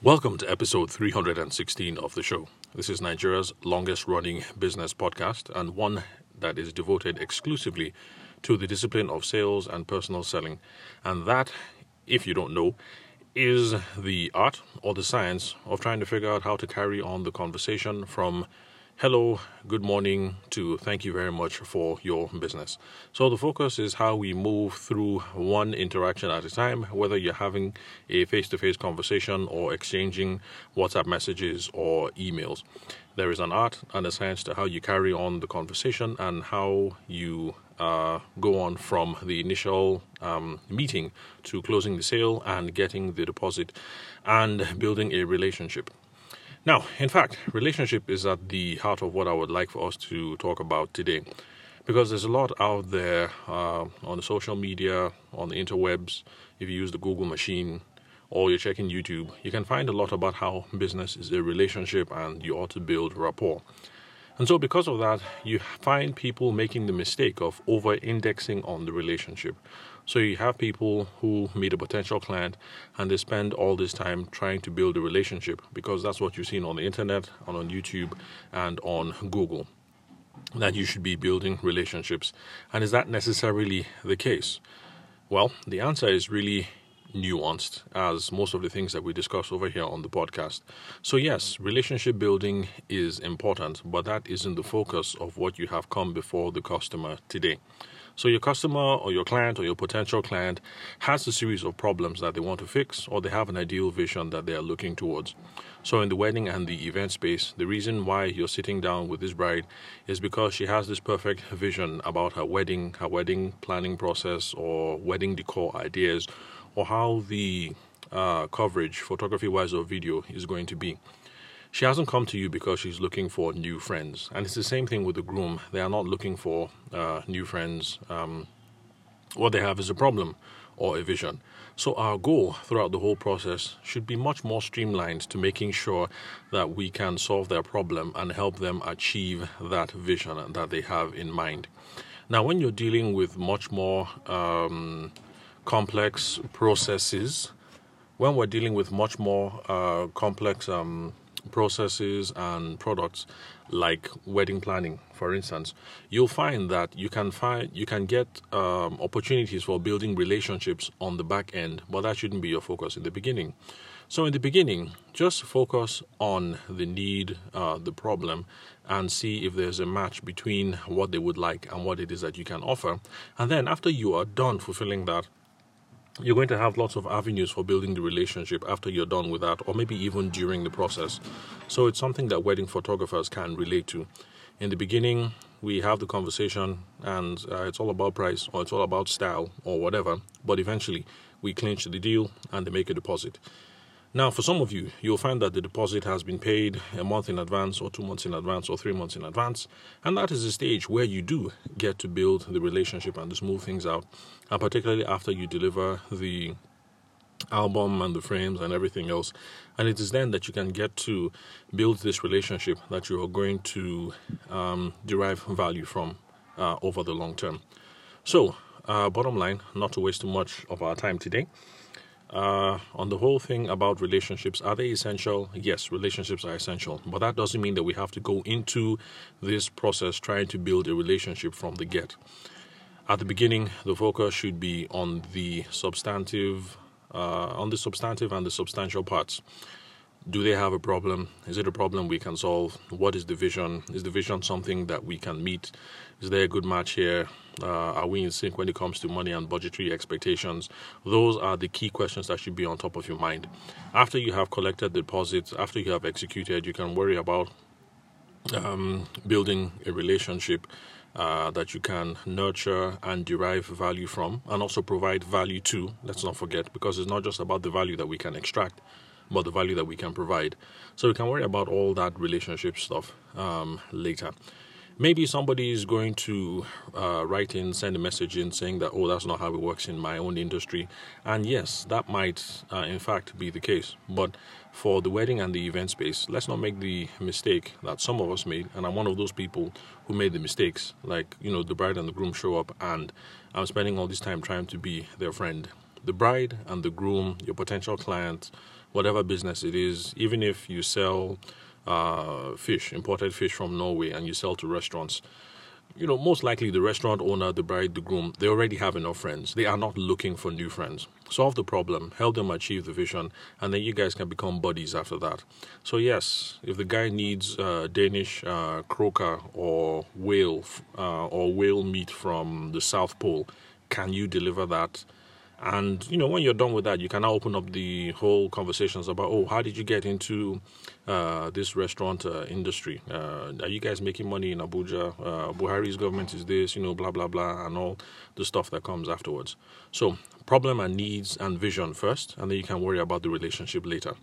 Welcome to episode 316 of the show. This is Nigeria's longest running business podcast and one that is devoted exclusively to the discipline of sales and personal selling. And that, if you don't know, is the art or the science of trying to figure out how to carry on the conversation from hello, good morning to thank you very much for your business. So, the focus is how we move through one interaction at a time, whether you're having a face to face conversation or exchanging WhatsApp messages or emails. There is an art and a science to how you carry on the conversation and how you uh, go on from the initial um, meeting to closing the sale and getting the deposit and building a relationship. Now, in fact, relationship is at the heart of what I would like for us to talk about today. Because there's a lot out there uh, on the social media, on the interwebs, if you use the Google machine, or you're checking YouTube, you can find a lot about how business is a relationship and you ought to build rapport. And so, because of that, you find people making the mistake of over indexing on the relationship. So, you have people who meet a potential client and they spend all this time trying to build a relationship because that's what you've seen on the internet, and on YouTube, and on Google. That you should be building relationships. And is that necessarily the case? Well, the answer is really nuanced as most of the things that we discuss over here on the podcast. So, yes, relationship building is important, but that isn't the focus of what you have come before the customer today. So, your customer or your client or your potential client has a series of problems that they want to fix, or they have an ideal vision that they are looking towards. So, in the wedding and the event space, the reason why you're sitting down with this bride is because she has this perfect vision about her wedding, her wedding planning process, or wedding decor ideas or how the uh, coverage, photography wise or video, is going to be. She hasn't come to you because she's looking for new friends. And it's the same thing with the groom. They are not looking for uh, new friends. Um, what they have is a problem or a vision. So, our goal throughout the whole process should be much more streamlined to making sure that we can solve their problem and help them achieve that vision that they have in mind. Now, when you're dealing with much more um, complex processes, when we're dealing with much more uh, complex um, processes and products like wedding planning for instance you'll find that you can find you can get um, opportunities for building relationships on the back end but that shouldn't be your focus in the beginning. So in the beginning just focus on the need uh, the problem and see if there's a match between what they would like and what it is that you can offer. And then after you are done fulfilling that you're going to have lots of avenues for building the relationship after you're done with that, or maybe even during the process. So it's something that wedding photographers can relate to. In the beginning, we have the conversation, and uh, it's all about price, or it's all about style, or whatever. But eventually, we clinch the deal and they make a deposit. Now, for some of you, you'll find that the deposit has been paid a month in advance, or two months in advance, or three months in advance, and that is the stage where you do get to build the relationship and to smooth things out, and particularly after you deliver the album and the frames and everything else. And it is then that you can get to build this relationship that you are going to um, derive value from uh, over the long term. So, uh, bottom line, not to waste too much of our time today uh, on the whole thing about relationships, are they essential? Yes, relationships are essential, but that doesn't mean that we have to go into this process trying to build a relationship from the get. At the beginning, the focus should be on the substantive, uh, on the substantive and the substantial parts. Do they have a problem? Is it a problem we can solve? What is the vision? Is the vision something that we can meet? Is there a good match here? Uh, are we in sync when it comes to money and budgetary expectations? Those are the key questions that should be on top of your mind. After you have collected deposits, after you have executed, you can worry about um, building a relationship uh, that you can nurture and derive value from, and also provide value to. Let's not forget, because it's not just about the value that we can extract, but the value that we can provide. So we can worry about all that relationship stuff um, later maybe somebody is going to uh, write in, send a message in saying that, oh, that's not how it works in my own industry. And yes, that might, uh, in fact, be the case. But for the wedding and the event space, let's not make the mistake that some of us made. And I'm one of those people who made the mistakes. Like, you know, the bride and the groom show up, and I'm spending all this time trying to be their friend The bride and the groom, your potential client, whatever business it is, even if you sell uh, fish, imported fish from Norway, and you sell to restaurants, you know, most likely the restaurant owner, the bride, the groom, they already have enough friends. They are not looking for new friends. Solve the problem, help them achieve the vision, and then you guys can become buddies after that. So, yes, if the guy needs uh, Danish uh, croaker or whale uh, or whale meat from the South Pole, can you deliver that? And you know, when you're done with that, you can now open up the whole conversations about, oh, how did you get into uh, this restaurant uh, industry? Uh, are you guys making money in Abuja? Uh, Buhari's government is this, you know, blah blah blah, and all the stuff that comes afterwards. So, problem and needs and vision first, and then you can worry about the relationship later.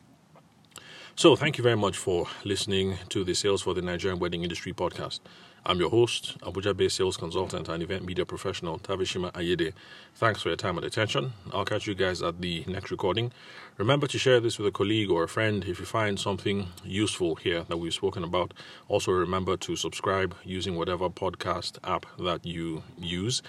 So, thank you very much for listening to the Sales for the Nigerian Wedding Industry podcast. I'm your host, Abuja based sales consultant and event media professional, Tavishima Ayede. Thanks for your time and attention. I'll catch you guys at the next recording. Remember to share this with a colleague or a friend if you find something useful here that we've spoken about. Also, remember to subscribe using whatever podcast app that you use.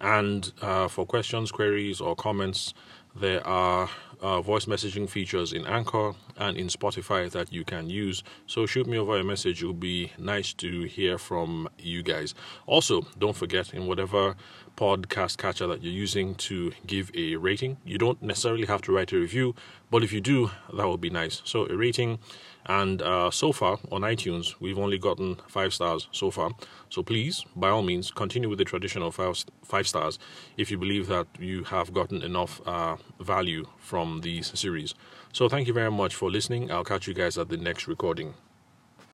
And uh, for questions, queries, or comments, there are uh, voice messaging features in Anchor and in Spotify that you can use. So shoot me over a message. It would be nice to hear from you guys. Also, don't forget in whatever podcast catcher that you're using to give a rating. You don't necessarily have to write a review, but if you do, that would be nice. So a rating and uh, so far on iTunes, we've only gotten five stars so far. So please, by all means, continue with the tradition of five, five stars if you believe that you have gotten enough uh, value from these series. So thank you very much for listening. I'll catch you guys at the next recording.